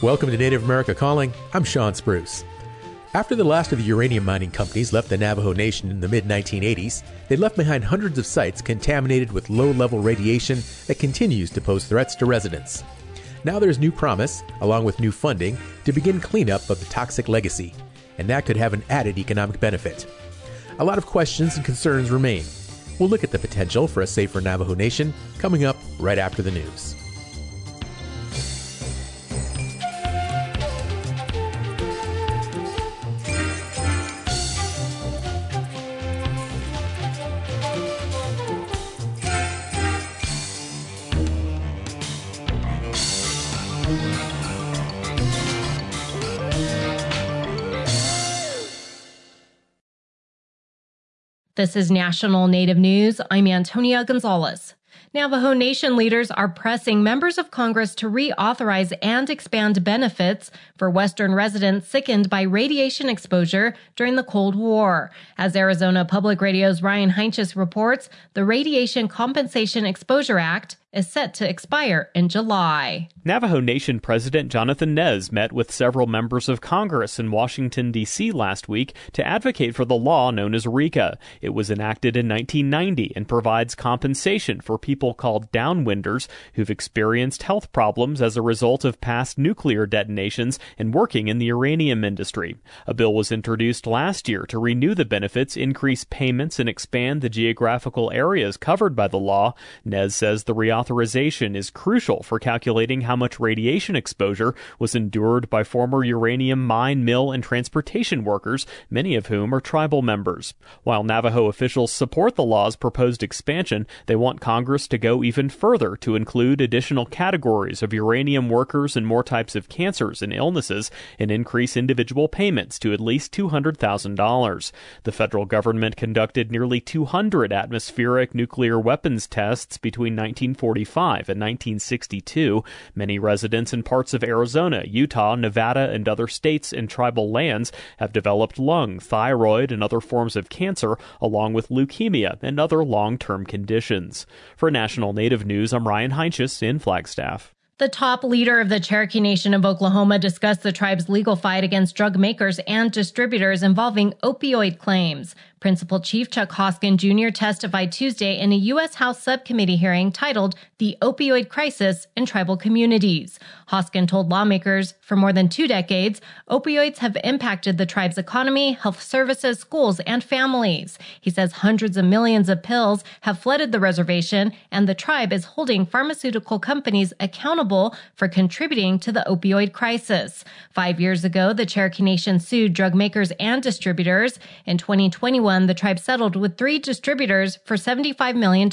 Welcome to Native America Calling. I'm Shawn Spruce. After the last of the uranium mining companies left the Navajo Nation in the mid 1980s, they left behind hundreds of sites contaminated with low level radiation that continues to pose threats to residents. Now there's new promise, along with new funding, to begin cleanup of the toxic legacy, and that could have an added economic benefit. A lot of questions and concerns remain. We'll look at the potential for a safer Navajo Nation coming up right after the news. This is National Native News. I'm Antonia Gonzalez. Navajo Nation leaders are pressing members of Congress to reauthorize and expand benefits for Western residents sickened by radiation exposure during the Cold War. As Arizona Public Radio's Ryan Heinsius reports, the Radiation Compensation Exposure Act is set to expire in July. Navajo Nation President Jonathan Nez met with several members of Congress in Washington, D.C. last week to advocate for the law known as RECA. It was enacted in 1990 and provides compensation for people called downwinders who've experienced health problems as a result of past nuclear detonations and working in the uranium industry. A bill was introduced last year to renew the benefits, increase payments, and expand the geographical areas covered by the law. Nez says the reauthorization is crucial for calculating how much radiation exposure was endured by former uranium mine, mill, and transportation workers, many of whom are tribal members. While Navajo officials support the law's proposed expansion, they want Congress to go even further to include additional categories of uranium workers and more types of cancers and illnesses and increase individual payments to at least $200,000. The federal government conducted nearly 200 atmospheric nuclear weapons tests between 1945 and 1962. Many residents in parts of Arizona, Utah, Nevada, and other states and tribal lands have developed lung, thyroid, and other forms of cancer, along with leukemia and other long term conditions. For National Native News, I'm Ryan Heinsius in Flagstaff. The top leader of the Cherokee Nation of Oklahoma discussed the tribe's legal fight against drug makers and distributors involving opioid claims. Principal Chief Chuck Hoskin Jr. testified Tuesday in a U.S. House subcommittee hearing titled The Opioid Crisis in Tribal Communities. Hoskin told lawmakers for more than two decades, opioids have impacted the tribe's economy, health services, schools, and families. He says hundreds of millions of pills have flooded the reservation, and the tribe is holding pharmaceutical companies accountable for contributing to the opioid crisis. Five years ago, the Cherokee Nation sued drug makers and distributors. In 2021, the tribe settled with three distributors for $75 million.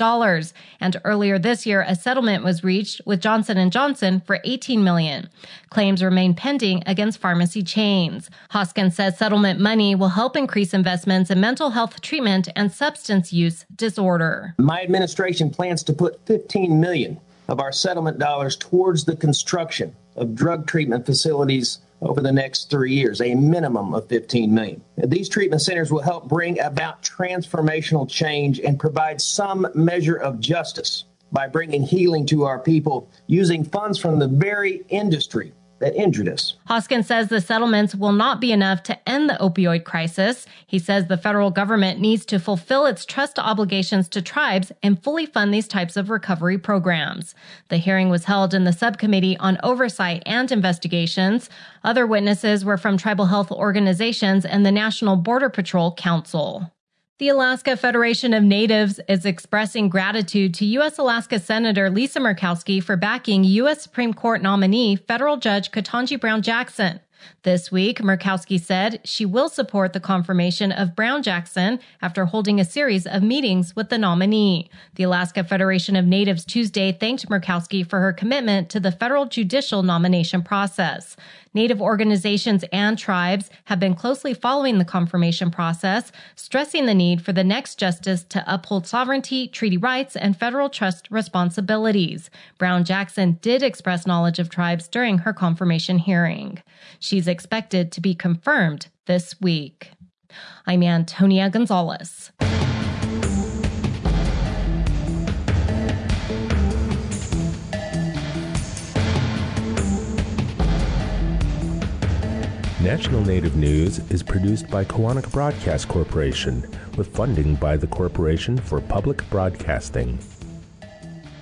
And earlier this year, a settlement was reached with Johnson & Johnson for 18 million. Claims remain pending against pharmacy chains. Hoskin says settlement money will help increase investments in mental health treatment and substance use disorder. My administration plans to put 15 million of our settlement dollars towards the construction of drug treatment facilities over the next three years, a minimum of 15 million. These treatment centers will help bring about transformational change and provide some measure of justice by bringing healing to our people using funds from the very industry that injured us. Hoskins says the settlements will not be enough to end the opioid crisis. He says the federal government needs to fulfill its trust obligations to tribes and fully fund these types of recovery programs. The hearing was held in the subcommittee on oversight and investigations. Other witnesses were from tribal health organizations and the National Border Patrol Council. The Alaska Federation of Natives is expressing gratitude to U.S. Alaska Senator Lisa Murkowski for backing U.S. Supreme Court nominee federal judge Ketanji Brown Jackson. This week, Murkowski said she will support the confirmation of Brown Jackson after holding a series of meetings with the nominee. The Alaska Federation of Natives Tuesday thanked Murkowski for her commitment to the federal judicial nomination process. Native organizations and tribes have been closely following the confirmation process, stressing the need for the next justice to uphold sovereignty, treaty rights, and federal trust responsibilities. Brown Jackson did express knowledge of tribes during her confirmation hearing. She's expected to be confirmed this week. I'm Antonia Gonzalez. National Native News is produced by Koahnic Broadcast Corporation with funding by the Corporation for Public Broadcasting.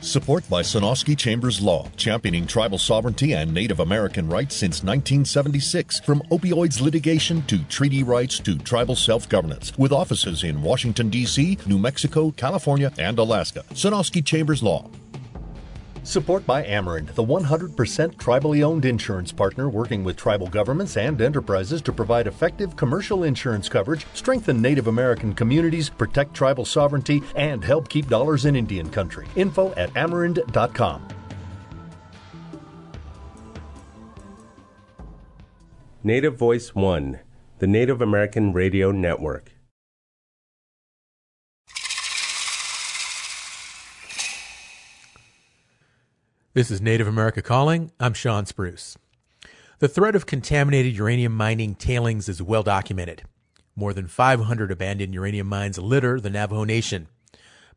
Support by Sonosky Chambers Law, championing tribal sovereignty and Native American rights since 1976. From opioids litigation to treaty rights to tribal self governance, with offices in Washington, D.C., New Mexico, California, and Alaska. Sonosky Chambers Law. Support by Amerind, the 100% tribally owned insurance partner working with tribal governments and enterprises to provide effective commercial insurance coverage, strengthen Native American communities, protect tribal sovereignty, and help keep dollars in Indian country. Info at amerind.com. Native Voice One, the Native American Radio Network. This is Native America Calling. I'm Shawn Spruce. The threat of contaminated uranium mining tailings is well documented. More than 500 abandoned uranium mines litter the Navajo Nation.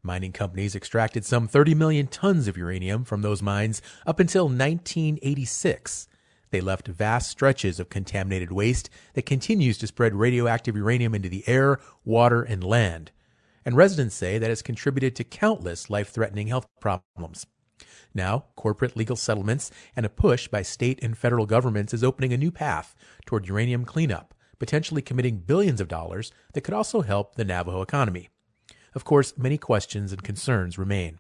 Mining companies extracted some 30 million tons of uranium from those mines up until 1986. They left vast stretches of contaminated waste that continues to spread radioactive uranium into the air, water, and land. And residents say that has contributed to countless life threatening health problems. Now, corporate legal settlements and a push by state and federal governments is opening a new path toward uranium cleanup, potentially committing billions of dollars that could also help the Navajo economy. Of course, many questions and concerns remain.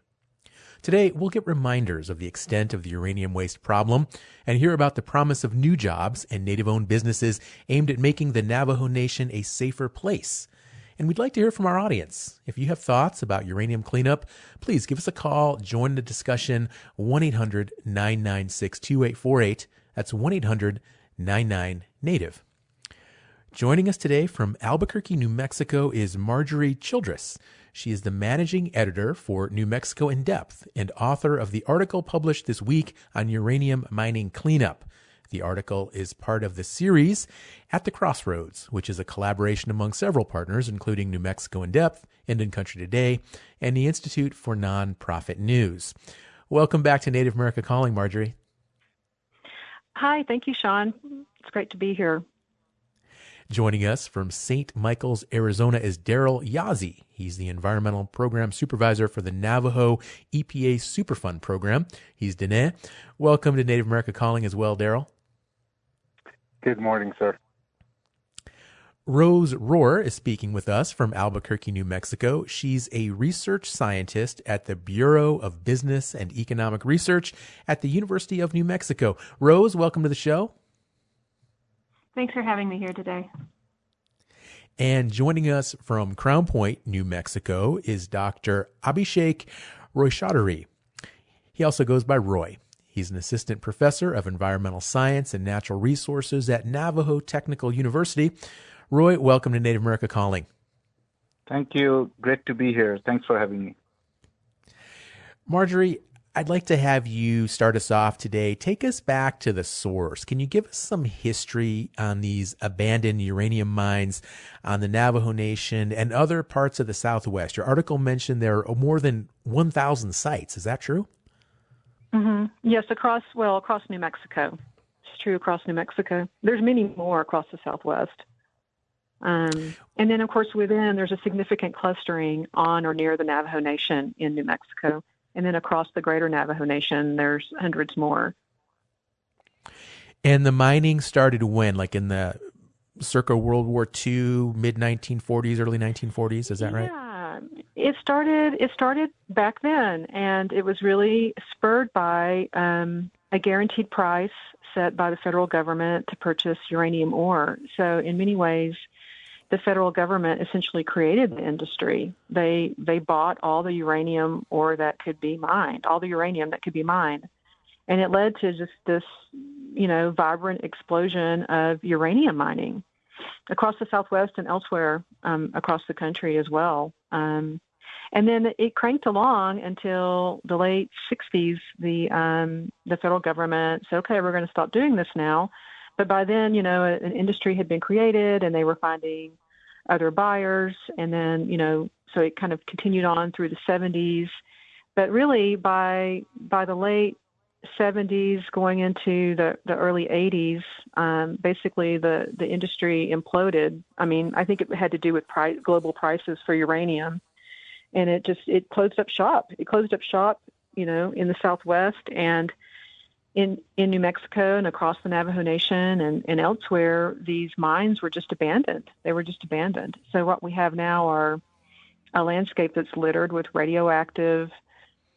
Today, we'll get reminders of the extent of the uranium waste problem and hear about the promise of new jobs and native owned businesses aimed at making the Navajo Nation a safer place and we'd like to hear from our audience. If you have thoughts about uranium cleanup, please give us a call, join the discussion, 1 800 996 2848. That's 1 800 99 Native. Joining us today from Albuquerque, New Mexico is Marjorie Childress. She is the managing editor for New Mexico in Depth and author of the article published this week on uranium mining cleanup. The article is part of the series At the Crossroads, which is a collaboration among several partners, including New Mexico in Depth, Indian Country Today, and the Institute for Nonprofit News. Welcome back to Native America Calling, Marjorie. Hi, thank you, Shawn. It's great to be here. Joining us from St. Michael's, Arizona is Daryl Yazzie. He's the Environmental Program Supervisor for the Navajo EPA Superfund Program. He's Diné. Welcome to Native America Calling as well, Daryl. Good morning, sir. Rose Rohr is speaking with us from Albuquerque, New Mexico. She's a research scientist at the Bureau of Business and Economic Research at the University of New Mexico. Rose, welcome to the show. Thanks for having me here today. And joining us from Crown Point, New Mexico, is Dr. Abhishek Roychaudhuri. He also goes by Roy. He's an assistant professor of environmental science and natural resources at Navajo Technical University. Roy, welcome to Native America Calling. Thank you. Great to be here. Thanks for having me. Marjorie, I'd like to have you start us off today. Take us back to the source. Can you give us some history on these abandoned uranium mines on the Navajo Nation and other parts of the Southwest? Your article mentioned there are more than 1,000 sites. Is that true? Mm-hmm. Yes, across well across New Mexico. It's true across New Mexico. There's many more across the Southwest. Um, and then, of course, within there's a significant clustering on or near the Navajo Nation in New Mexico, and then across the Greater Navajo Nation, there's hundreds more. And the mining started when, like in the circa World War II, mid 1940s, early 1940s. Is that yeah. right? It started it started back then and it was really spurred by um, a guaranteed price set by the federal government to purchase uranium ore. So in many ways the federal government essentially created the industry. They they bought all the uranium ore that could be mined all the uranium that could be mined. And it led to just this you know vibrant explosion of uranium mining across the Southwest and elsewhere um, across the country as well. Um, and then it cranked along until the late 60s. The um, the federal government said, "Okay, we're going to stop doing this now." But by then, you know, an industry had been created, and they were finding other buyers. And then, you know, so it kind of continued on through the 70s. But really, by by the late 70s going into the, the early 80s, um, basically the, the industry imploded. I mean, I think it had to do with price, global prices for uranium. And it just, it closed up shop. It closed up shop, you know, in the Southwest and in, in New Mexico and across the Navajo Nation and, and elsewhere, these mines were just abandoned. They were just abandoned. So what we have now are a landscape that's littered with radioactive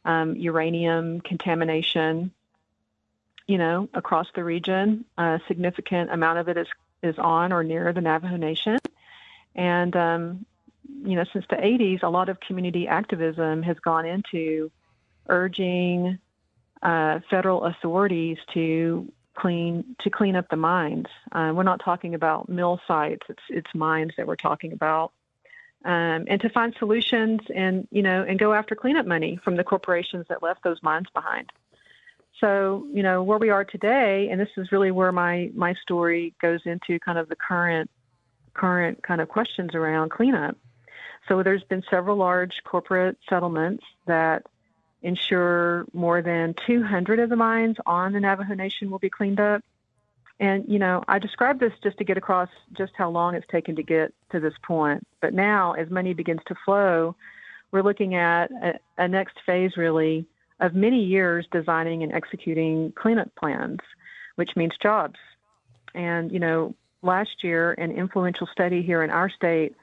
um, uranium contamination, you know, across the region. A significant amount of it is, is on or near the Navajo Nation. And, um, you know, since the 80s, a lot of community activism has gone into urging uh, federal authorities to clean to clean up the mines. Uh, we're not talking about mill sites; it's it's mines that we're talking about um, and to find solutions and you know and go after cleanup money from the corporations that left those mines behind. So you know where we are today, and this is really where my my story goes into kind of the current current kind of questions around cleanup. So there's been several large corporate settlements that ensure more than 200 of the mines on the Navajo Nation will be cleaned up. And, you know, I describe this just to get across just how long it's taken to get to this point. But now, as money begins to flow, we're looking at a, a next phase, really, of many years designing and executing cleanup plans, which means jobs. And, you know, last year, an influential study here in our state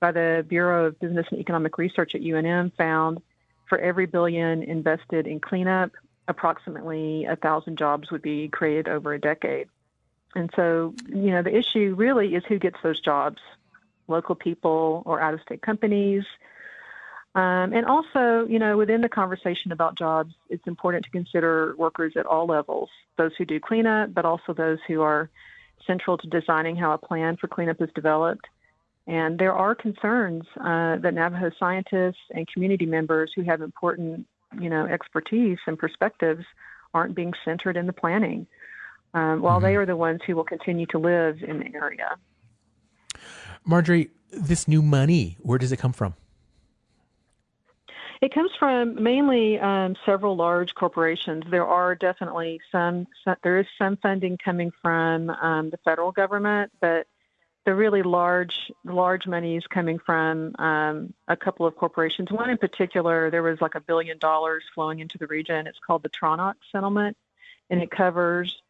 by the Bureau of Business and Economic Research at UNM found for every billion invested in cleanup, approximately a thousand jobs would be created over a decade. And so, you know, the issue really is who gets those jobs local people or out of state companies. Um, and also, you know, within the conversation about jobs, it's important to consider workers at all levels those who do cleanup, but also those who are central to designing how a plan for cleanup is developed. And there are concerns uh, that Navajo scientists and community members who have important, you know, expertise and perspectives aren't being centered in the planning um, while mm-hmm. they are the ones who will continue to live in the area. Marjorie, this new money, where does it come from? It comes from mainly um, several large corporations. There are definitely some, some, there is some funding coming from um, the federal government, but the really large large money is coming from um, a couple of corporations. One in particular, there was like a billion dollars flowing into the region. It's called the Tronox settlement, and it covers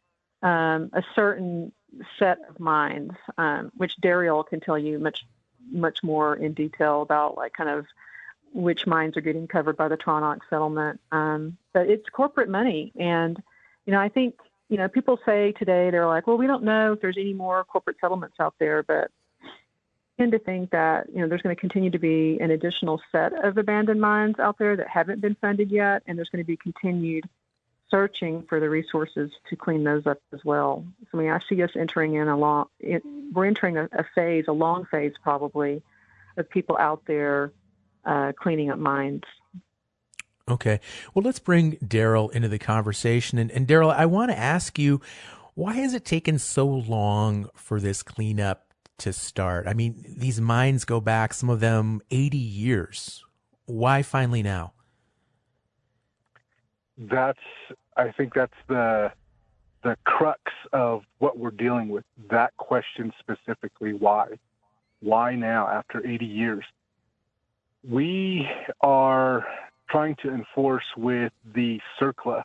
um, a certain set of mines, um, which Daryl can tell you much much more in detail about, like kind of which mines are getting covered by the Tronox settlement. Um, but it's corporate money, and you know I think you know people say today they're like, well, we don't know if there's any more corporate settlements out there, but tend to think that you know there's going to continue to be an additional set of abandoned mines out there that haven't been funded yet, and there's going to be continued searching for the resources to clean those up as well. So, I mean, I see us entering in a long, it, we're entering a, a, phase, a long phase probably, of people out there uh, cleaning up mines. Okay. Well, let's bring Daryl into the conversation. And, and Daryl, I want to ask you, why has it taken so long for this cleanup to start? I mean, these mines go back, some of them 80 years. Why finally now? that's I think that's the the crux of what we're dealing with. That question specifically, why? Why now after 80 years? We are trying to enforce with the CERCLA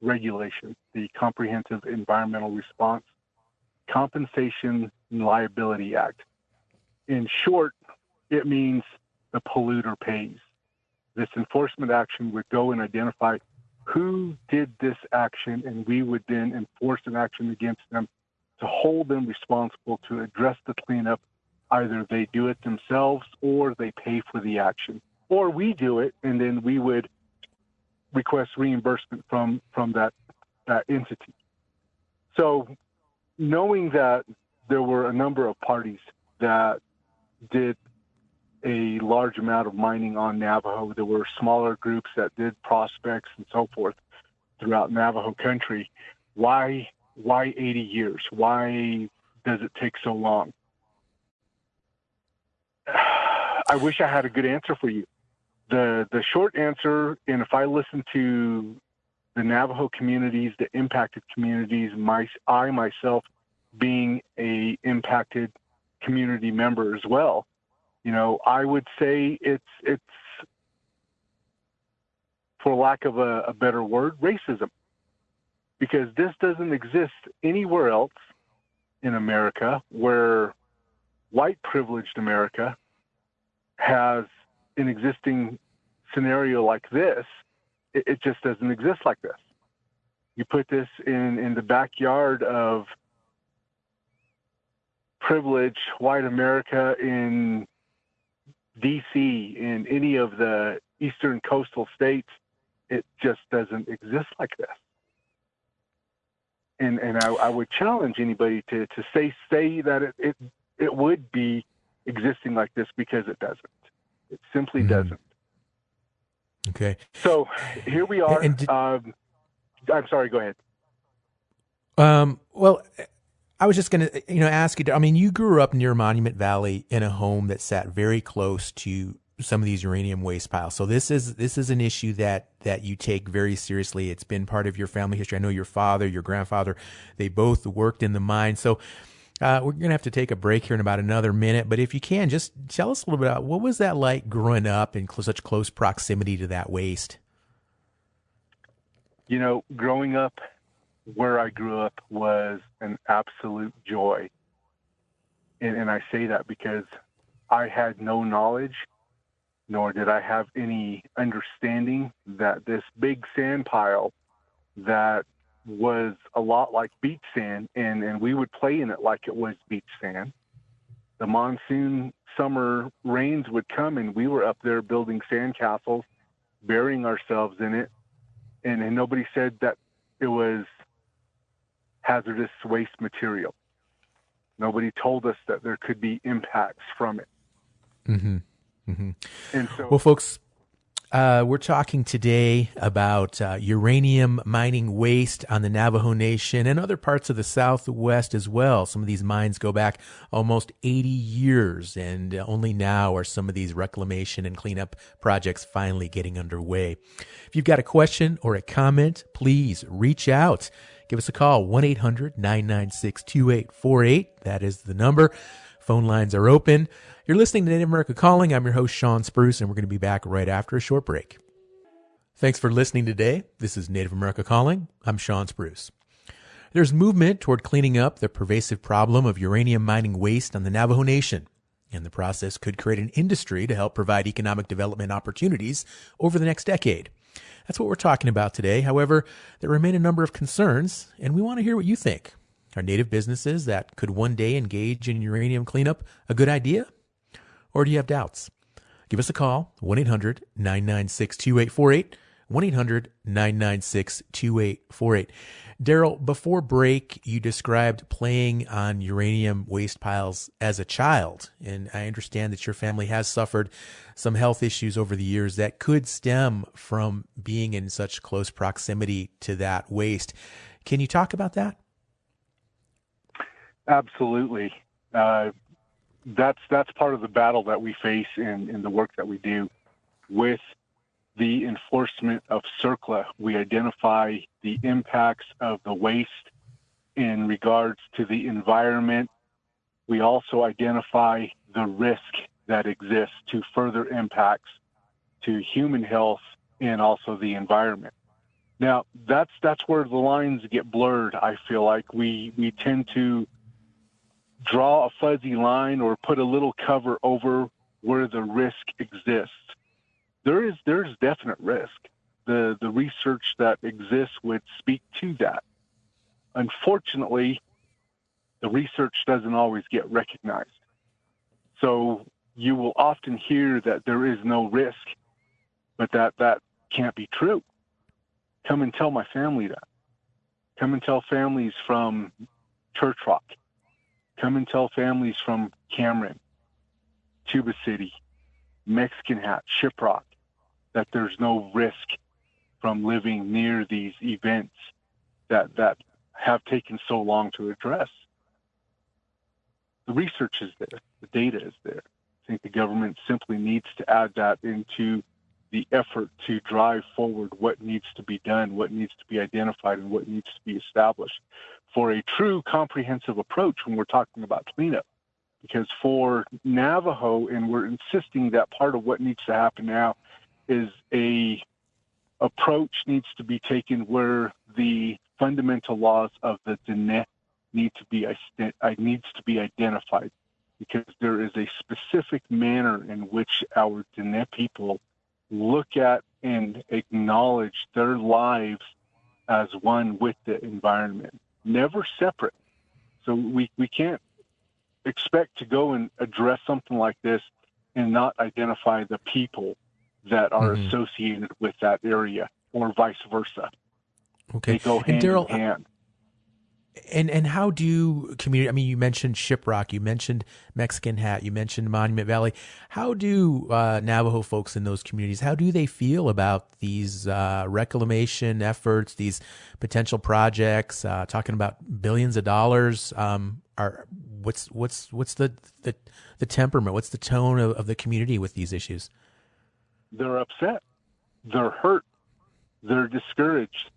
regulation, the Comprehensive Environmental Response Compensation and Liability Act. In short, it means the polluter pays. This enforcement action would go and identify who did this action, and we would then enforce an action against them to hold them responsible to address the cleanup. Either they do it themselves or they pay for the action, or we do it, and then we would request reimbursement from from that that entity. So, knowing that there were a number of parties that did a large amount of mining on Navajo. There were smaller groups that did prospects and so forth throughout Navajo country. Why why 80 years? Why does it take so long? I wish I had a good answer for you. The the short answer, and if I listen to the Navajo communities, the impacted communities, my, I myself being a impacted community member as well. You know, I would say it's it's for lack of a, a better word, racism. Because this doesn't exist anywhere else in America where white privileged America has an existing scenario like this. It, it just doesn't exist like this. You put this in, in the backyard of privileged white America in DC, in any of the eastern coastal states, it just doesn't exist like this. And and I, I would challenge anybody to, to say say that it, it it would be existing like this because it doesn't. It simply mm-hmm. doesn't. Okay. So here we are. Did, um, I'm sorry. Go ahead. Um. Well, I was just going to, you know, ask you. I mean, you grew up near Monument Valley in a home that sat very close to some of these uranium waste piles. So this is this is an issue that that you take very seriously. It's been part of your family history. I know your father, your grandfather, they both worked in the mine. So uh, we're gonna have to take a break here in about another minute. But if you can, just tell us a little bit about what was that like growing up in cl- such close proximity to that waste. You know, growing up where I grew up was an absolute joy. And, and I say that because I had no knowledge nor did I have any understanding that this big sand pile that was a lot like beach sand, and, and we would play in it like it was beach sand. The monsoon summer rains would come, and we were up there building sand castles, burying ourselves in it, and, and nobody said that it was hazardous waste material. Nobody told us that there could be impacts from it. Mm-hmm. Mm-hmm. And so, well, folks, uh, we're talking today about uh, uranium mining waste on the Navajo Nation and other parts of the Southwest as well. Some of these mines go back almost 80 years, and only now are some of these reclamation and cleanup projects finally getting underway. If you've got a question or a comment, please reach out. Give us a call, 1 800 996 2848. That is the number. Phone lines are open. You're listening to Native America Calling. I'm your host, Shawn Spruce, and we're going to be back right after a short break. Thanks for listening today. This is Native America Calling. I'm Shawn Spruce. There's movement toward cleaning up the pervasive problem of uranium mining waste on the Navajo Nation. And the process could create an industry to help provide economic development opportunities over the next decade. That's what we're talking about today. However, there remain a number of concerns, and we want to hear what you think. Are native businesses that could one day engage in uranium cleanup a good idea? Or do you have doubts? Give us a call, 1 800 996 2848. 1 800 996 2848. Daryl, before break, you described playing on uranium waste piles as a child. And I understand that your family has suffered some health issues over the years that could stem from being in such close proximity to that waste. Can you talk about that? Absolutely. Uh, that's that's part of the battle that we face in, in the work that we do with the enforcement of CERCLA. We identify the impacts of the waste in regards to the environment. We also identify the risk that exists to further impacts to human health and also the environment. Now, that's that's where the lines get blurred. I feel like we we tend to draw a fuzzy line or put a little cover over where the risk exists. There is there's definite risk. The the research that exists would speak to that. Unfortunately, the research doesn't always get recognized. So you will often hear that there is no risk, but that that can't be true. Come and tell my family that. Come and tell families from Church Rock, Come and tell families from Cameron, Tuba City, Mexican Hat, Shiprock, that there's no risk from living near these events that, that have taken so long to address. The research is there, the data is there. I think the government simply needs to add that into the effort to drive forward what needs to be done, what needs to be identified, and what needs to be established for a true comprehensive approach when we're talking about cleanup. Because for Navajo, and we're insisting that part of what needs to happen now is a approach needs to be taken where the fundamental laws of the Diné need to be uh, needs to be identified because there is a specific manner in which our Diné people look at and acknowledge their lives as one with the environment, never separate. So we, we can't expect to go and address something like this and not identify the people that are mm-hmm. associated with that area or vice versa. Okay. They go hand in hand. And and how do community? I mean, you mentioned Shiprock, you mentioned Mexican Hat, you mentioned Monument Valley. How do uh, Navajo folks in those communities? How do they feel about these uh, reclamation efforts, these potential projects? Uh, talking about billions of dollars. Um, are what's what's what's the the, the temperament? What's the tone of, of the community with these issues? They're upset. They're hurt. They're discouraged.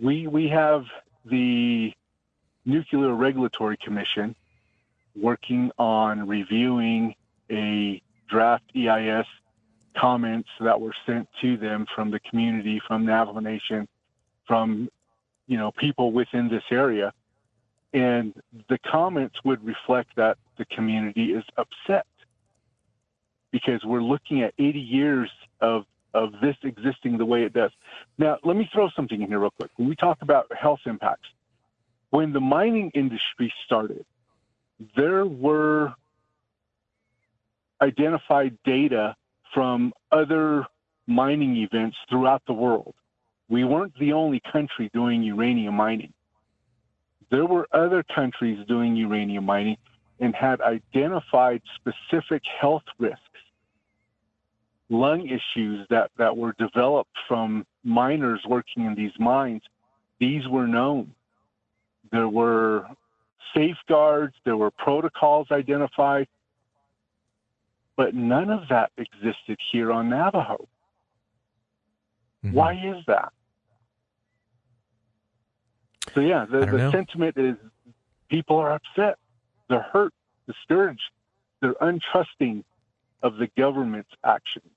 We we have the Nuclear Regulatory Commission working on reviewing a draft EIS comments that were sent to them from the community, from Navajo Nation, from you know people within this area, and the comments would reflect that the community is upset because we're looking at 80 years of of this existing the way it does. Now, let me throw something in here real quick. When we talk about health impacts, when the mining industry started, there were identified data from other mining events throughout the world. We weren't the only country doing uranium mining. There were other countries doing uranium mining and had identified specific health risks lung issues that, that were developed from miners working in these mines, these were known. There were safeguards, there were protocols identified, but none of that existed here on Navajo. Mm-hmm. Why is that? So, yeah, the, the sentiment is people are upset, they're hurt, discouraged, they're untrusting of the government's actions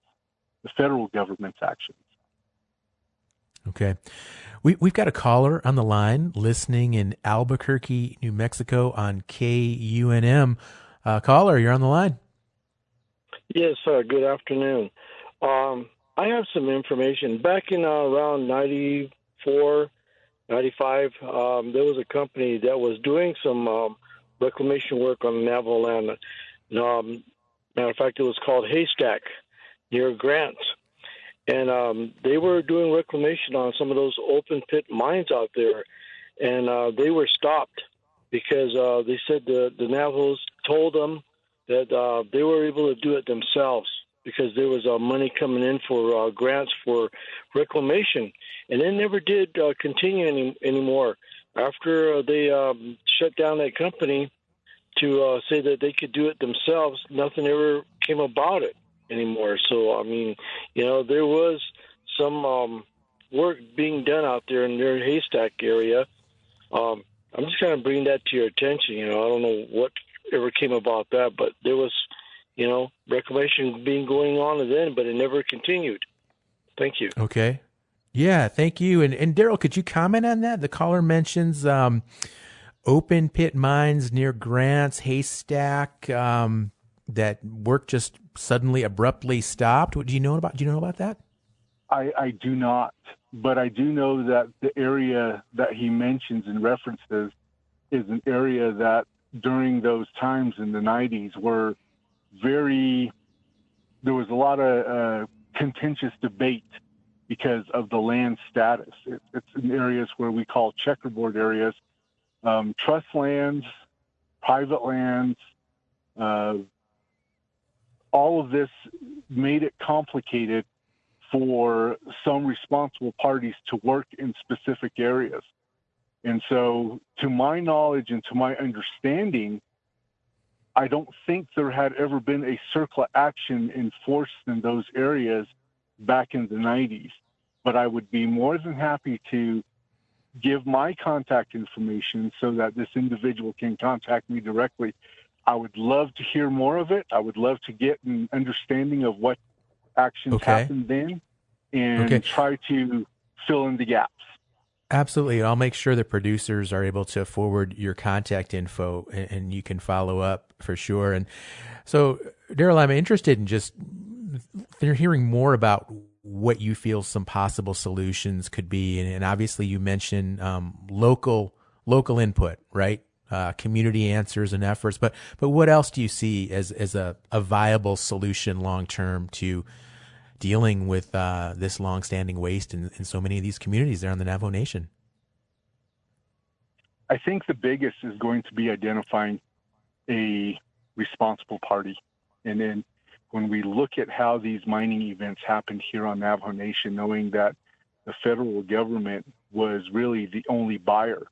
the federal government's actions. Okay. We, we've got a caller on the line listening in Albuquerque, New Mexico on KUNM. Uh, caller, you're on the line. Yes, sir. Good afternoon. Um, I have some information. Back in uh, around 94, 95, um, there was a company that was doing some um, reclamation work on the Navajo land. Um, matter of fact, it was called Haystack near Grants. And um, they were doing reclamation on some of those open pit mines out there. And uh, they were stopped because uh, they said the, the Navajos told them that uh, they were able to do it themselves because there was uh, money coming in for uh, grants for reclamation. And they never did uh, continue any, anymore. After they um, shut down that company to uh, say that they could do it themselves, nothing ever came about it anymore. So I mean, you know, there was some um, work being done out there in their haystack area. Um, I'm just kind of bringing that to your attention. You know, I don't know what ever came about that, but there was, you know, reclamation being going on then, but it never continued. Thank you. Okay. Yeah, thank you. And and Daryl, could you comment on that? The caller mentions um, open pit mines near Grants, Haystack. Um, that work just suddenly abruptly stopped? What do you know about? Do you know about that? I, I do not, but I do know that the area that he mentions and references is an area that during those times in the 90s were very there was a lot of uh, contentious debate because of the land status. It, it's in areas where we call checkerboard areas, um, trust lands, private lands, uh, all of this made it complicated for some responsible parties to work in specific areas. And so, to my knowledge and to my understanding, I don't think there had ever been a CERCLA action enforced in those areas back in the 90s. But I would be more than happy to give my contact information so that this individual can contact me directly. I would love to hear more of it. I would love to get an understanding of what actions Okay. happened then and Okay. try to fill in the gaps. Absolutely. I'll make sure the producers are able to forward your contact info and, and you can follow up for sure. And so, Daryl, I'm interested in just they're hearing more about what you feel some possible solutions could be. And, and obviously, you mentioned um, local local input, right? Uh, community answers and efforts. But but what else do you see as as a, a viable solution long term to dealing with uh, this longstanding waste in, in so many of these communities there on the Navajo Nation? I think the biggest is going to be identifying a responsible party. And then when we look at how these mining events happened here on Navajo Nation, knowing that the federal government was really the only buyer.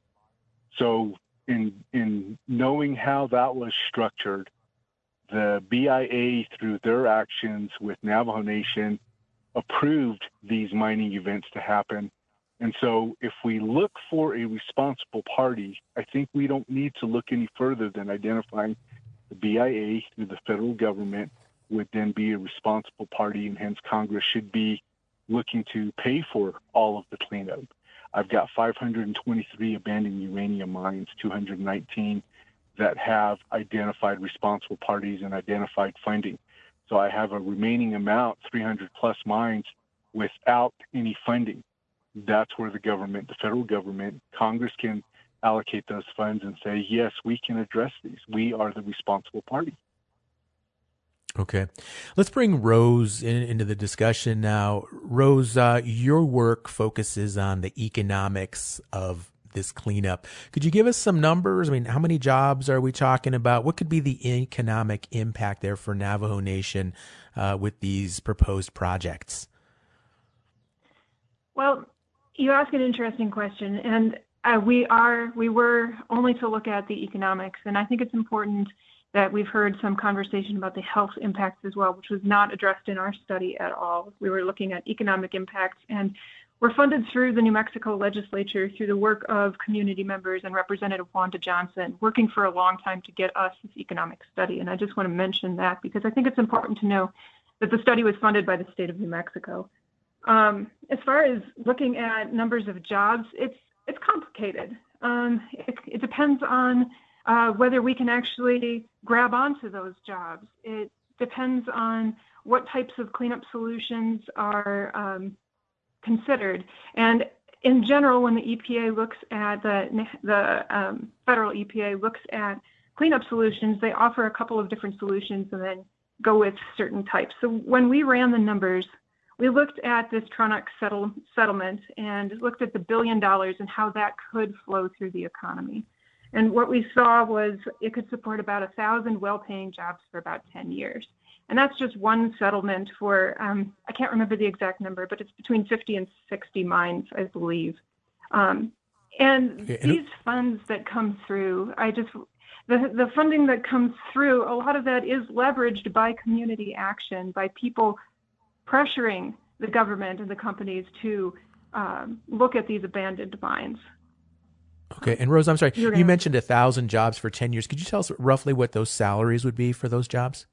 So in in knowing how that was structured, the BIA through their actions with Navajo Nation approved these mining events to happen. And so if we look for a responsible party, I think we don't need to look any further than identifying the BIA through the federal government would then be a responsible party and hence Congress should be looking to pay for all of the cleanup. I've got 523 abandoned uranium mines, 219 that have identified responsible parties and identified funding. So I have a remaining amount, 300 plus mines, without any funding. That's where the government, the federal government, Congress can allocate those funds and say, yes, we can address these. We are the responsible party. Okay. Let's bring Rose in, into the discussion now. Rose, uh, your work focuses on the economics of this cleanup. Could you give us some numbers? I mean, how many jobs are we talking about? What could be the economic impact there for Navajo Nation uh, with these proposed projects? Well, you ask an interesting question, and uh, we are we were only to look at the economics, and I think it's important that we've heard some conversation about the health impacts as well, which was not addressed in our study at all. We were looking at economic impacts, and we're funded through the New Mexico legislature through the work of community members and Representative Wanda Johnson, working for a long time to get us this economic study. And I just want to mention that because I think it's important to know that the study was funded by the state of New Mexico. Um, as far as looking at numbers of jobs, it's it's complicated. Um, it, it depends on uh, whether we can actually grab onto those jobs. It depends on what types of cleanup solutions are um, considered. And in general, when the EPA looks at the the um, federal EPA looks at cleanup solutions, they offer a couple of different solutions and then go with certain types. So when we ran the numbers, we looked at this Tronox settle, settlement and looked at the billion dollars and how that could flow through the economy. And what we saw was it could support about a thousand well-paying jobs for about 10 years. And that's just one settlement for, um, I can't remember the exact number, but it's between 50 and 60 mines, I believe. Um, and and- these funds that come through, I just, the, the funding that comes through, a lot of that is leveraged by community action, by people pressuring the government and the companies to um, look at these abandoned mines. Okay. And Rose, I'm sorry, You're you gonna- mentioned a thousand jobs for 10 years. Could you tell us roughly what those salaries would be for those jobs?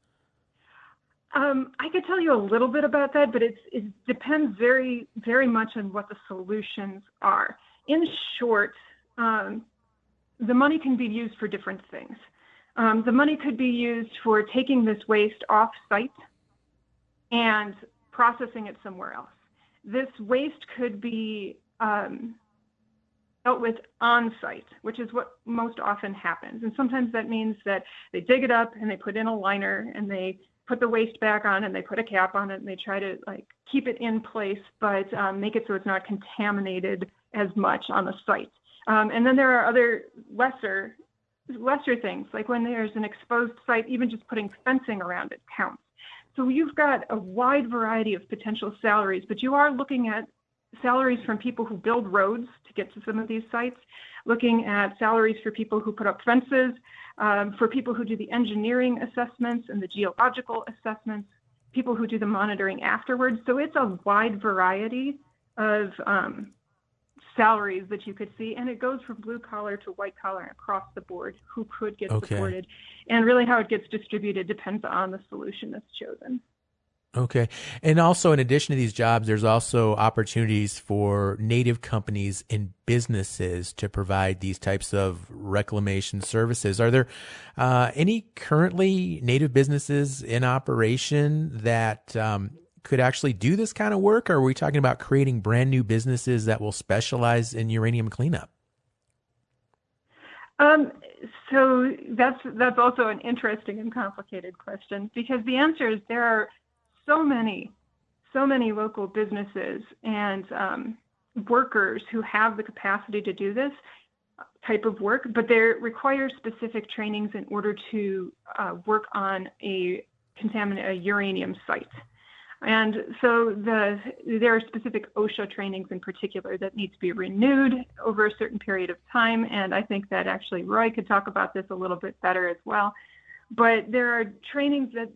Um, I could tell you a little bit about that, but it's, it depends very, very much on what the solutions are. In short, um, the money can be used for different things. Um, the money could be used for taking this waste off site and processing it somewhere else. This waste could be um, dealt with on site, which is what most often happens. And sometimes that means that they dig it up and they put in a liner and they put the waste back on and they put a cap on it and they try to like keep it in place, but um, make it so it's not contaminated as much on the site. Um, and then there are other lesser lesser things, like when there's an exposed site, even just putting fencing around it counts. So you've got a wide variety of potential salaries, but you are looking at salaries from people who build roads to get to some of these sites, looking at salaries for people who put up fences, um, for people who do the engineering assessments and the geological assessments, people who do the monitoring afterwards. So it's a wide variety of um, salaries that you could see, and it goes from blue collar to white collar and across the board who could get Okay. supported. And really, how it gets distributed depends on the solution that's chosen. Okay. And also, in addition to these jobs, there's also opportunities for native companies and businesses to provide these types of reclamation services. Are there uh, any currently native businesses in operation that um, could actually do this kind of work? Or are we talking about creating brand new businesses that will specialize in uranium cleanup? Um, so that's that's also an interesting and complicated question because the answer is there are so many, so many local businesses and um, workers who have the capacity to do this type of work, but they require specific trainings in order to uh, work on a contaminant, a uranium site. And so the, there are specific OSHA trainings in particular that need to be renewed over a certain period of time. And I think that actually Roy could talk about this a little bit better as well. But there are trainings that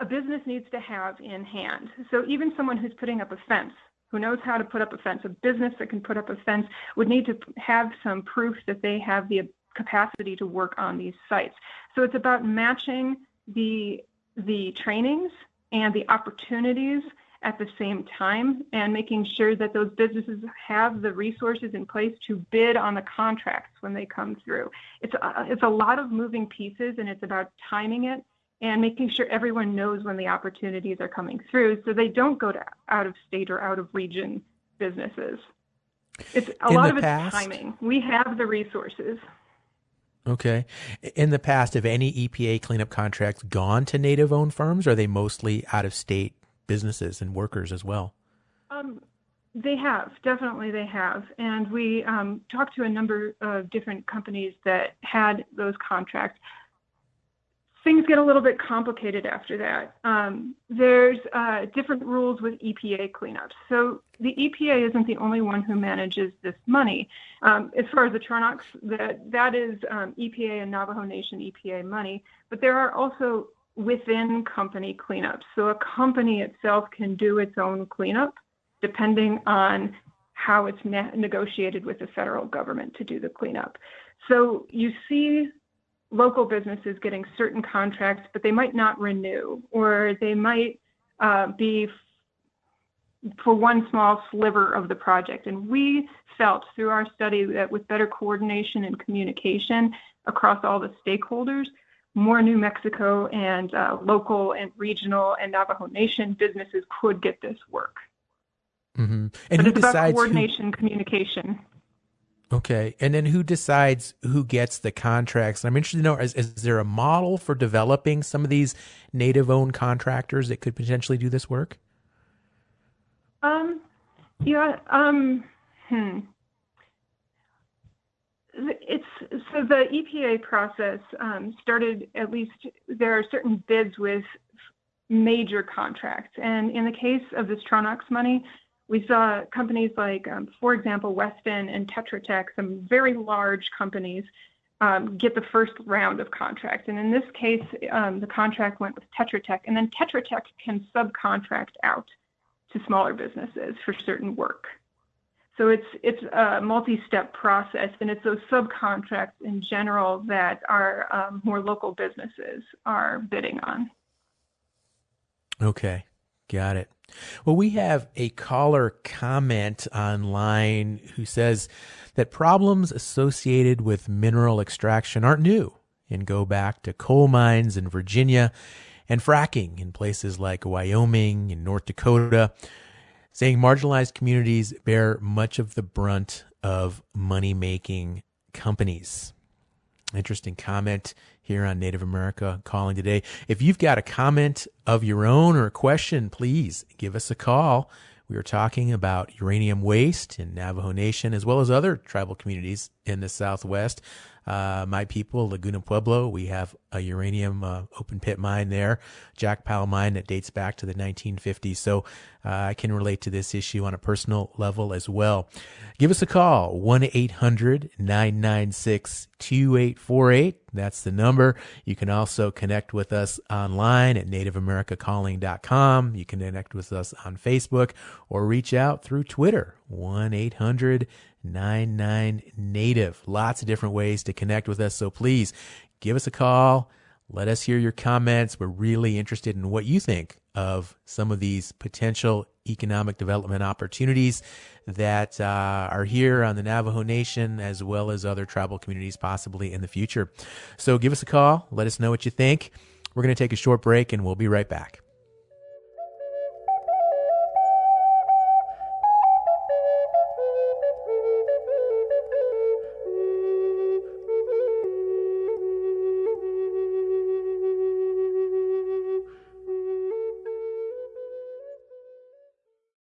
a business needs to have in hand. So even someone who's putting up a fence, who knows how to put up a fence, a business that can put up a fence would need to have some proof that they have the capacity to work on these sites. So it's about matching the the trainings and the opportunities at the same time and making sure that those businesses have the resources in place to bid on the contracts when they come through. It's a, it's a lot of moving pieces and it's about timing it and making sure everyone knows when the opportunities are coming through so they don't go to out of state or out of region businesses. It's a In lot of it's timing. We have the resources. Okay. In the past, have any EPA cleanup contracts gone to native owned firms? Or are they mostly out of state businesses and workers as well? Um, they have, definitely they have. And we um, talked to a number of different companies that had those contracts. Things get a little bit complicated after that. Um, there's uh, different rules with EPA cleanups. So the EPA isn't the only one who manages this money. Um, as far as the Tronox, that, that is um, EPA and Navajo Nation EPA money, but there are also within company cleanups. So a company itself can do its own cleanup depending on how it's ne- negotiated with the federal government to do the cleanup. So you see local businesses getting certain contracts, but they might not renew, or they might uh, be f- for one small sliver of the project. And we felt through our study that with better coordination and communication across all the stakeholders, more New Mexico and uh, local and regional and Navajo Nation businesses could get this work. Mm-hmm. And but who it's about decides? Who, coordination, communication. Okay. And then who decides who gets the contracts? I'm interested to know is, is there a model for developing some of these native owned contractors that could potentially do this work? Um, yeah. Um, hmm. It's so the EPA process um, started. At least there are certain bids with major contracts, and in the case of this Tronox money, we saw companies like, um, for example, Weston and Tetra Tech, some very large companies, um, get the first round of contracts. And in this case, um, the contract went with Tetra Tech, and then Tetra Tech can subcontract out to smaller businesses for certain work. So it's it's a multi-step process, and it's those subcontracts in general that our um, more local businesses are bidding on. Okay, got it. Well, we have a caller comment online who says that problems associated with mineral extraction aren't new and go back to coal mines in Virginia and fracking in places like Wyoming and North Dakota, saying marginalized communities bear much of the brunt of money making companies. Interesting comment here on Native America calling today. If you've got a comment of your own or a question, please give us a call. We are talking about uranium waste in Navajo Nation as well as other tribal communities in the Southwest. Uh, my people, Laguna Pueblo, we have a uranium uh, open pit mine there, Jackpile mine that dates back to the 1950s. So uh, I can relate to this issue on a personal level as well. Give us a call, 1 800 996 2848. That's the number. You can also connect with us online at nativeamericacalling.com. You can connect with us on Facebook or reach out through Twitter, 1 800 99 Native. Lots of different ways to connect with us. So please give us a call. Let us hear your comments. We're really interested in what you think of some of these potential economic development opportunities that uh, are here on the Navajo Nation as well as other tribal communities possibly in the future. So give us a call. Let us know what you think. We're going to take a short break and we'll be right back.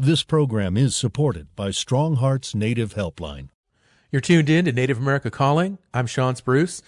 This program is supported by Strong Hearts Native Helpline. You're tuned in to Native America Calling. I'm Shawn Spruce.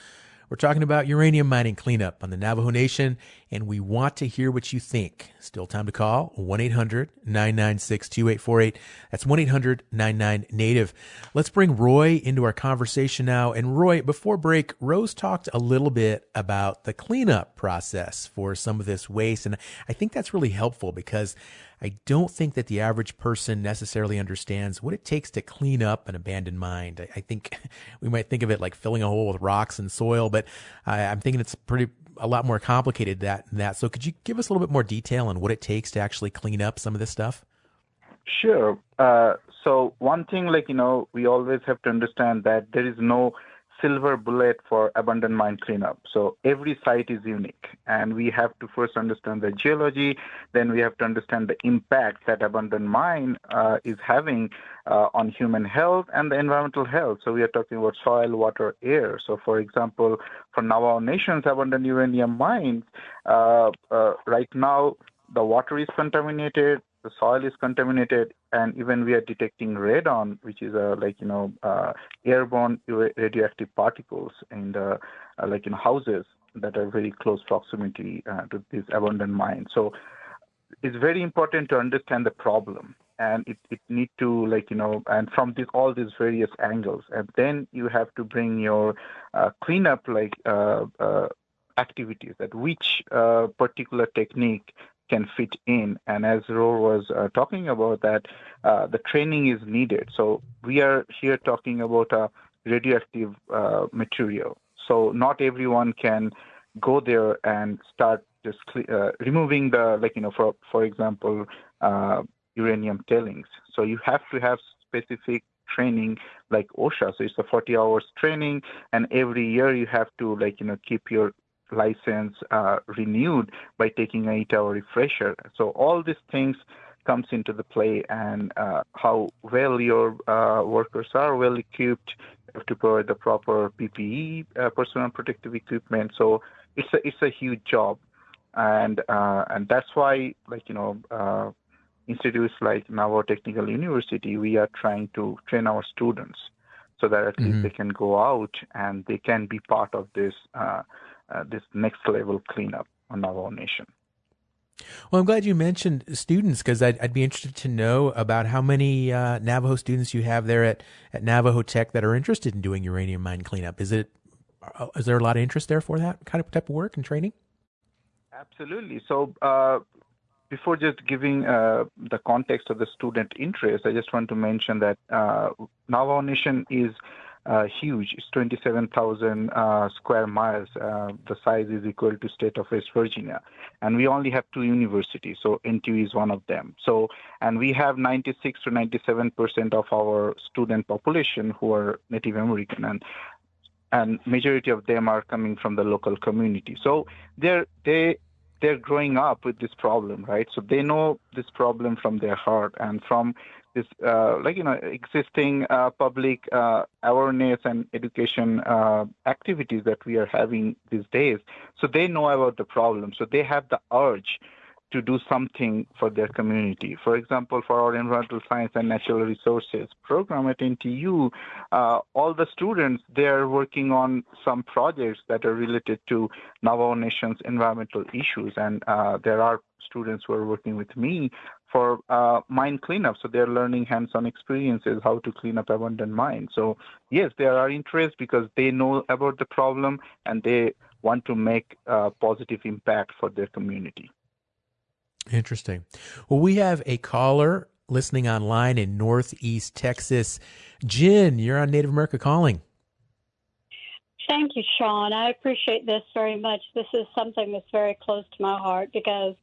We're talking about uranium mining cleanup on the Navajo Nation, and we want to hear what you think. Still time to call 1 800 996 2848. That's 1 800 99 Native. Let's bring Roy into our conversation now. And Roy, before break, Rose talked a little bit about the cleanup process for some of this waste. And I think that's really helpful because I don't think that the average person necessarily understands what it takes to clean up an abandoned mine. I, I think we might think of it like filling a hole with rocks and soil, but I, I'm thinking it's pretty a lot more complicated that than that. So could you give us a little bit more detail on what it takes to actually clean up some of this stuff? Sure. Uh, so one thing, like you know, we always have to understand that there is no silver bullet for abandoned mine cleanup. So every site is unique, and we have to first understand the geology. Then we have to understand the impact that abandoned mine uh, is having uh, on human health and the environmental health. So we are talking about soil, water, air. So for example, for Navajo Nation's abandoned uranium mines, uh, uh right now the water is contaminated, the soil is contaminated, and even we are detecting radon, which is a like you know uh, airborne radioactive particles in the uh, like in houses that are very close proximity uh, to these abandoned mines. So it's very important to understand the problem, and it, it need to like you know and from this all these various angles, and then you have to bring your uh, cleanup like uh, activities that which particular technique can fit in. And as Rohr was uh, talking about that, uh, the training is needed. So we are here talking about a radioactive uh, material. So not everyone can go there and start just uh, removing the, like, you know, for, for example, uh, uranium tailings. So you have to have specific training like OSHA. So it's a 40 hours training, and every year you have to like you know keep your license uh, renewed by taking an eight-hour refresher. So all these things comes into the play, and uh, how well your uh, workers are well equipped to provide the proper PPE, uh, personal protective equipment. So it's a it's a huge job, and uh, and that's why like you know. Uh, institutes like Navajo Technical University, we are trying to train our students so that at mm-hmm. least they can go out and they can be part of this uh, uh, this next level cleanup on our nation. Well, I'm glad you mentioned students because I'd, I'd, be interested to know about how many uh, Navajo students you have there at, at Navajo Tech that are interested in doing uranium mine cleanup. Is it uh, there a lot of interest there for that kind of type of work and training? Absolutely. So uh, before just giving uh, the context of the student interest, I just want to mention that uh, Navajo Nation is huge. It's 27,000 uh, square miles. Uh, the size is equal to state of West Virginia, and we only have two universities. So NTU is one of them. So and we have 96 to 97 percent of our student population who are Native American, and and majority of them are coming from the local community. So they're they they're growing up with this problem, right? So they know this problem from their heart and from this, uh, like you know, existing uh, public uh, awareness and education activities that we are having these days. So they know about the problem. So they have the urge to do something for their community. For example, for our environmental science and natural resources program at NTU, uh, all the students they're working on some projects that are related to Navajo Nation's environmental issues, and uh, there are students who are working with me for uh, mine cleanup. So they're learning hands-on experiences how to clean up abandoned mines. So yes, there are interests because they know about the problem and they want to make a positive impact for their community. Interesting. Well, we have a caller listening online in Northeast Texas. Jen, you're on Native America Calling. Thank you, Shawn. I appreciate this very much. This is something that's very close to my heart because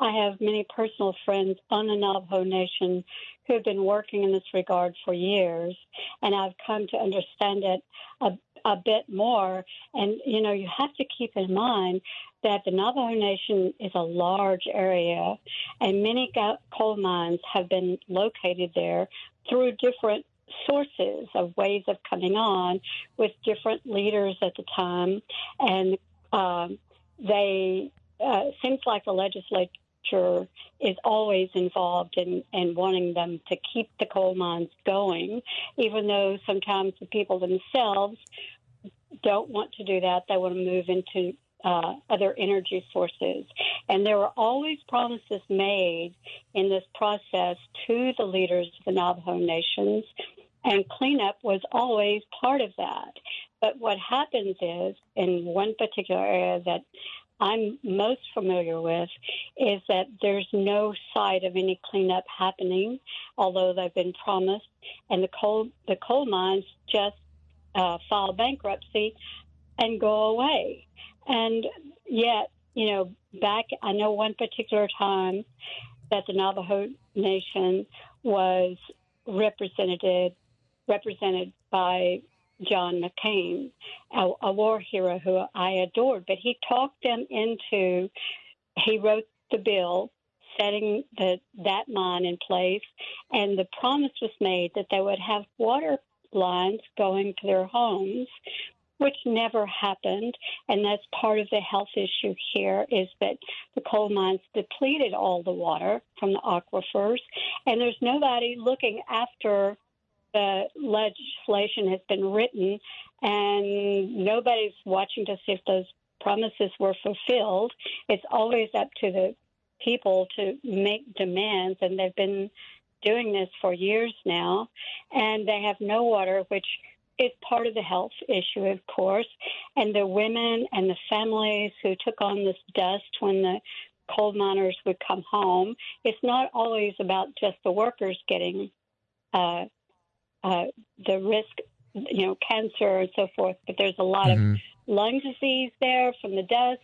I have many personal friends on the Navajo Nation who have been working in this regard for years, and I've come to understand it a, a bit more. And, you know, you have to keep in mind that the Navajo Nation is a large area, and many coal mines have been located there through different sources of ways of coming on with different leaders at the time. And um, they, uh, seems like the legislature is always involved in, in wanting them to keep the coal mines going, even though sometimes the people themselves don't want to do that. They want to move into uh, other energy sources. And there were always promises made in this process to the leaders of the Navajo nations, and cleanup was always part of that. But what happens is, in one particular area that I'm most familiar with is that there's no sight of any cleanup happening, although they've been promised, and the coal the coal mines just uh, file bankruptcy and go away. And yet, you know, back I know one particular time that the Navajo Nation was represented represented by John McCain, a, a war hero who I adored. But he talked them into, he wrote the bill setting the, that mine in place, and the promise was made that they would have water lines going to their homes, which never happened. And that's part of the health issue here is that the coal mines depleted all the water from the aquifers, and there's nobody looking after the legislation has been written and nobody's watching to see if those promises were fulfilled. It's always up to the people to make demands, and they've been doing this for years now, and they have no water, which is part of the health issue, of course. And the women and the families who took on this dust when the coal miners would come home, it's not always about just the workers getting uh, uh, the risk, you know, cancer and so forth. But there's a lot mm-hmm. of lung disease there from the dust.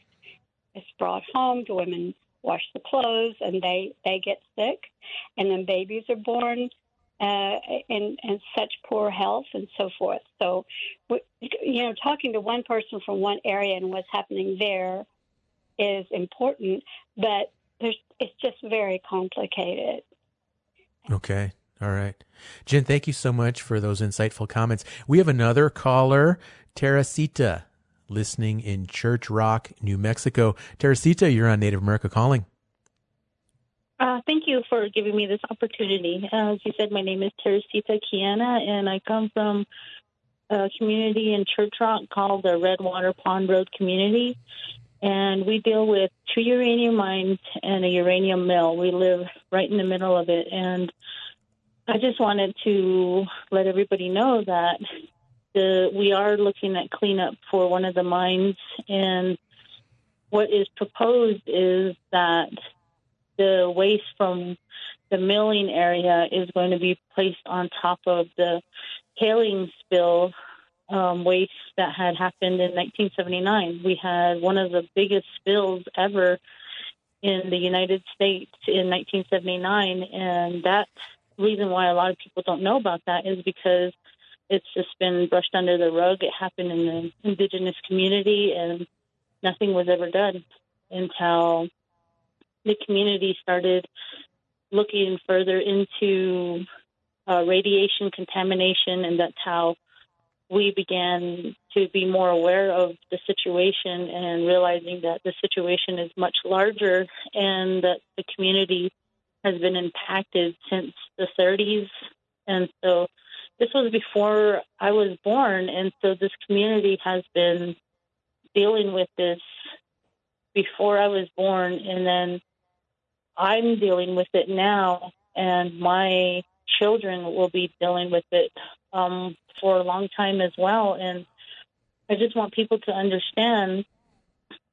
It's brought home. The women wash the clothes, and they they get sick, and then babies are born uh, in in such poor health and so forth. So, you know, talking to one person from one area and what's happening there is important, but there's it's just very complicated. Okay. All right. Jen, thank you so much for those insightful comments. We have another caller, Teresita, listening in Church Rock, New Mexico. Teresita, you're on Native America Calling. Uh, thank you for giving me this opportunity. As you said, my name is Teresita Kiana, and I come from a community in Church Rock called the Redwater Pond Road Community. And we deal with two uranium mines and a uranium mill. We live right in the middle of it. And I just wanted to let everybody know that the, we are looking at cleanup for one of the mines, and what is proposed is that the waste from the milling area is going to be placed on top of the tailing spill um, waste that had happened in 1979. We had one of the biggest spills ever in the United States in 1979, and that reason why a lot of people don't know about that is because it's just been brushed under the rug. It happened in the indigenous community, and nothing was ever done until the community started looking further into uh, radiation contamination, and that's how we began to be more aware of the situation and realizing that the situation is much larger and that the community has been impacted since the 30s. And so this was before I was born. And so this community has been dealing with this before I was born. And then I'm dealing with it now. And my children will be dealing with it um, for a long time as well. And I just want people to understand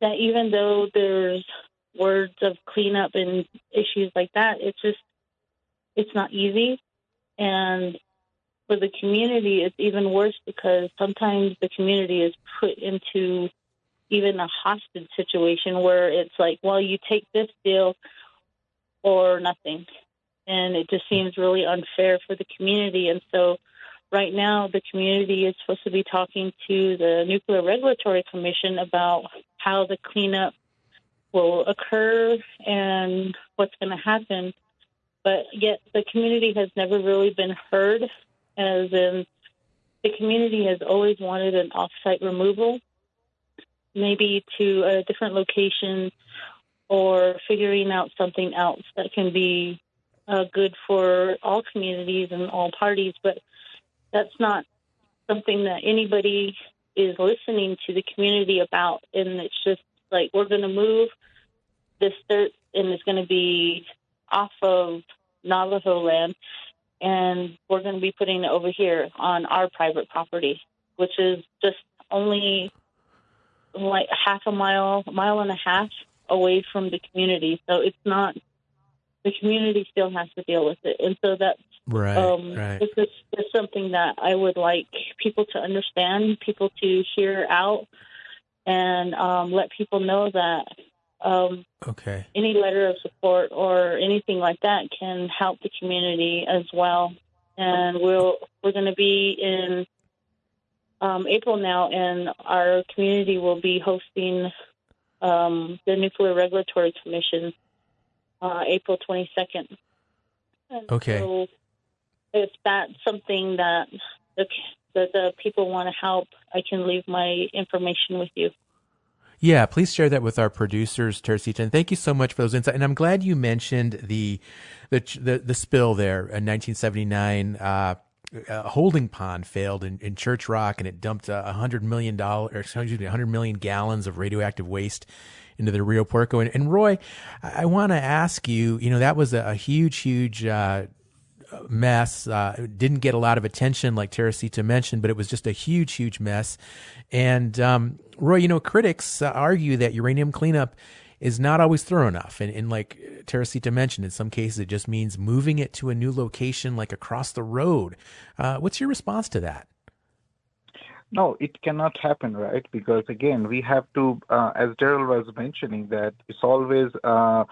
that even though there's words of cleanup and issues like that, it's just it's not easy. And for the community, it's even worse because sometimes the community is put into even a hostage situation where it's like, well, you take this deal or nothing. And it just seems really unfair for the community. And so right now the community is supposed to be talking to the Nuclear Regulatory Commission about how the cleanup will occur and what's going to happen. But yet the community has never really been heard, as in the community has always wanted an offsite removal, maybe to a different location or figuring out something else that can be uh, good for all communities and all parties. But that's not something that anybody is listening to the community about. And it's just like, we're going to move this dirt and it's going to be off of Navajo land and we're going to be putting it over here on our private property, which is just only like half a mile, mile and a half away from the community. So it's not the community still has to deal with it, and so that's right. Um, right. This is, is something that I would like people to understand, people to hear out, and um, let people know that um, okay. any letter of support or anything like that can help the community as well. And we'll we're going to be in um, April now, and our community will be hosting um, the Nuclear Regulatory Commission uh, April 22nd. And Okay. So if that's something that the, that the people want to help, I can leave my information with you. Yeah, please share that with our producers, Teresita. And thank you so much for those insights. And I'm glad you mentioned the the the, the spill there in 1979. Uh, a holding pond failed in, in Church Rock, and it dumped a hundred million dollar, excuse me, a hundred million gallons of radioactive waste into the Rio Puerco. And, and Roy, I, I want to ask you. You know, that was a, a huge, huge. Uh, mess. Uh, didn't get a lot of attention, like Teresita mentioned, but it was just a huge, huge mess. And um, Roy, you know, critics uh, argue that uranium cleanup is not always thorough enough. And, and like Teresita mentioned, in some cases, it just means moving it to a new location, like across the road. Uh, what's your response to that? No, it cannot happen, right? Because again, we have to, uh, as Daryl was mentioning, that it's always uh,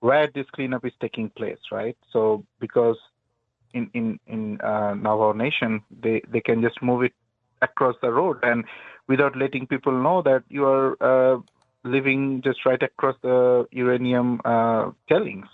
where this cleanup is taking place, right? So because in in in uh, Navajo Nation, they they can just move it across the road and without letting people know that you are uh, living just right across the uranium uh, tailings.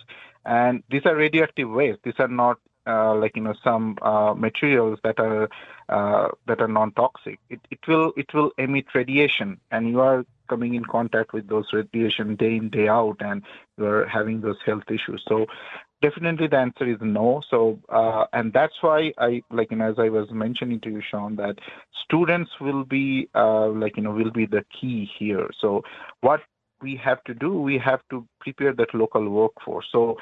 And these are radioactive waste. These are not uh, like you know some uh, materials that are uh, that are non-toxic. It it will it will emit radiation, and you are coming in contact with those radiation day in day out, and you are having those health issues. So definitely the answer is no. So uh, and that's why I like you know as I was mentioning to you, Shawn, that students will be uh, like you know will be the key here. So what we have to do, we have to prepare that local workforce. So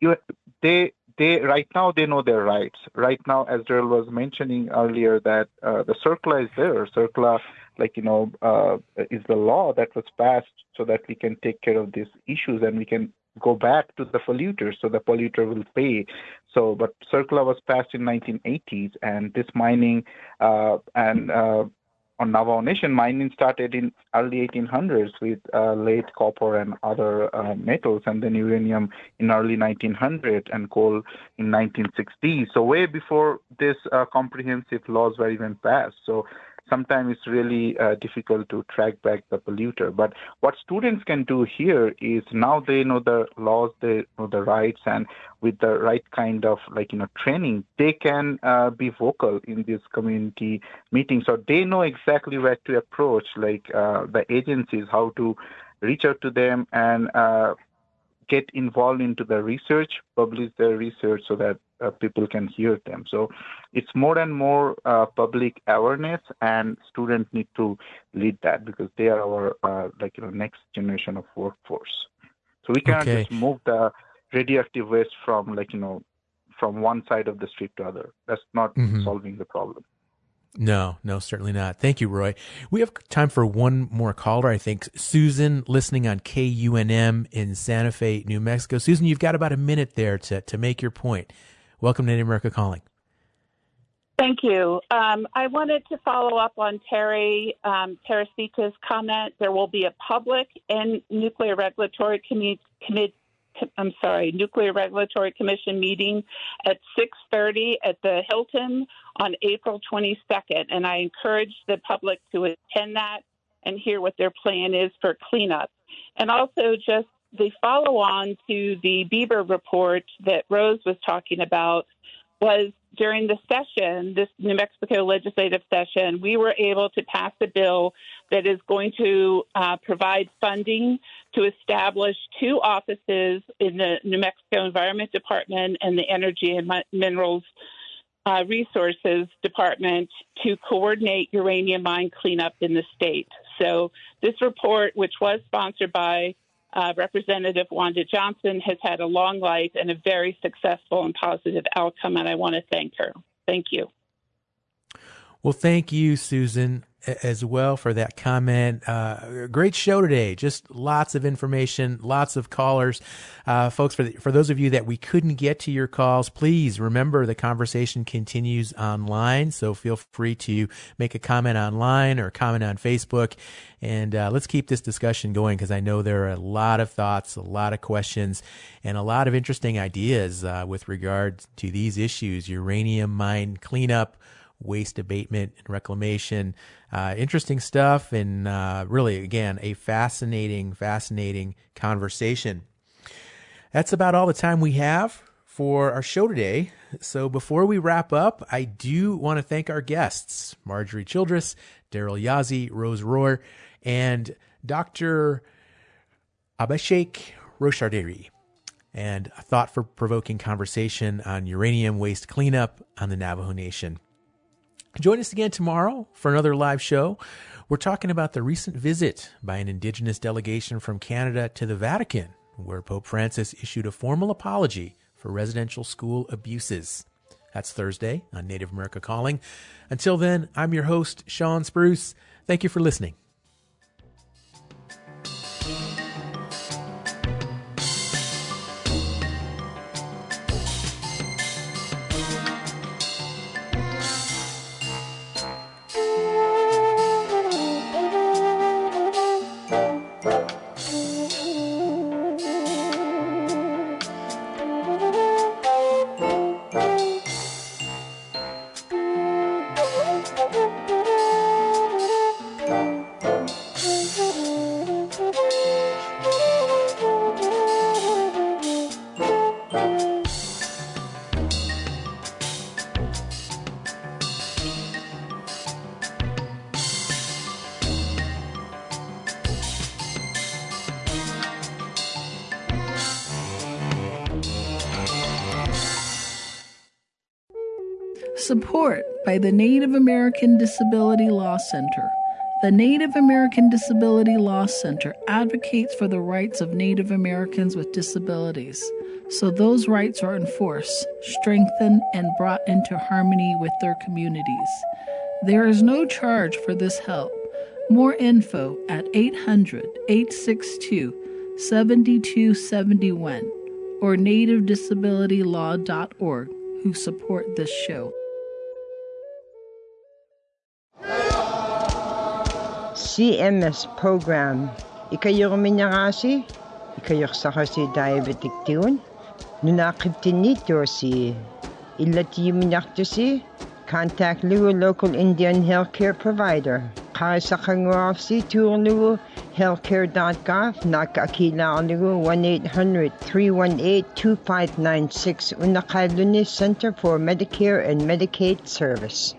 you they they right now they know their rights. Right now, as Daryl was mentioning earlier, that uh, the CERCLA is there. CERCLA, like you know, uh, is the law that was passed so that we can take care of these issues and we can go back to the polluter, so the polluter will pay. So, but CERCLA was passed in 1980s, and this mining uh, and uh, on Navajo Nation, mining started in early 1800s with uh, lead, copper, and other uh, metals, and then uranium in early 1900 and coal in 1960. So way before this uh, comprehensive laws were even passed. So sometimes it's really uh, difficult to track back the polluter. But what students can do here is now they know the laws, they know the rights, and with the right kind of like you know training, they can uh, be vocal in these community meetings. So they know exactly where to approach, like uh, the agencies, how to reach out to them and uh, get involved into the research, publish their research so that uh, people can hear them. So it's more and more uh, public awareness, and students need to lead that because they are our uh, like you know next generation of workforce. So we cannot Okay. just move the radioactive waste from like you know from one side of the street to other. That's not Mhm. solving the problem. No, no, certainly not. Thank you, Roy. We have time for one more caller, I think. Susan, listening on KUNM in Santa Fe, New Mexico. Susan, you've got about a minute there to, to make your point. Welcome to Native America Calling. Thank you. Um, I wanted to follow up on Terry um, comment. There will be a public and nuclear regulatory committee. Commi- I'm sorry, Nuclear Regulatory Commission meeting at 6:30 at the Hilton on April 22nd, and I encourage the public to attend that and hear what their plan is for cleanup. And also, just the follow-on to the BBER report that Rose was talking about was during the session, this New Mexico legislative session, we were able to pass a bill that is going to uh, provide funding to establish two offices in the New Mexico Environment Department and the Energy and Minerals uh, Resources Department to coordinate uranium mine cleanup in the state. So, this report, which was sponsored by uh, Representative Wanda Johnson has had a long life and a very successful and positive outcome, and I want to thank her. Thank you. Well, thank you, Susan, as well for that comment. Uh, great show today. Just lots of information, lots of callers, uh, folks. For the, for those of you that we couldn't get to your calls, please remember the conversation continues online. So feel free to make a comment online or comment on Facebook, and uh, let's keep this discussion going because I know there are a lot of thoughts, a lot of questions, and a lot of interesting ideas uh, with regard to these issues: uranium mine cleanup waste abatement and reclamation. Uh, interesting stuff, and uh, really, again, a fascinating, fascinating conversation. That's about all the time we have for our show today. So before we wrap up, I do want to thank our guests Marjorie Childress, Daryl Yazzie, Rose Rohr, and Dr. Abhishek RoyChowdhury and a thought provoking conversation on uranium waste cleanup on the Navajo Nation. Join us again tomorrow for another live show. We're talking about the recent visit by an indigenous delegation from Canada to the Vatican, where Pope Francis issued a formal apology for residential school abuses. That's Thursday on Native America Calling. Until then, I'm your host, Shawn Spruce. Thank you for listening. Support by the Native American Disability Law Center. The Native American Disability Law Center advocates for the rights of Native Americans with disabilities, so those rights are enforced, strengthened, and brought into harmony with their communities. There is no charge for this help. More info at 800 862 7271 or nativedisabilitylaw.org who support this show. CMS program. Ikayor minyangasi, ikayor sakasi diabetic tiun. Nunakip tinito si ilati minyaktasi, Contact Luo local Indian healthcare provider. Para sa kangwafsi, tour Luo healthcare.gov, nakakila Luo 1-800-318-2596, Unakalunis Center for Medicare and Medicaid Service.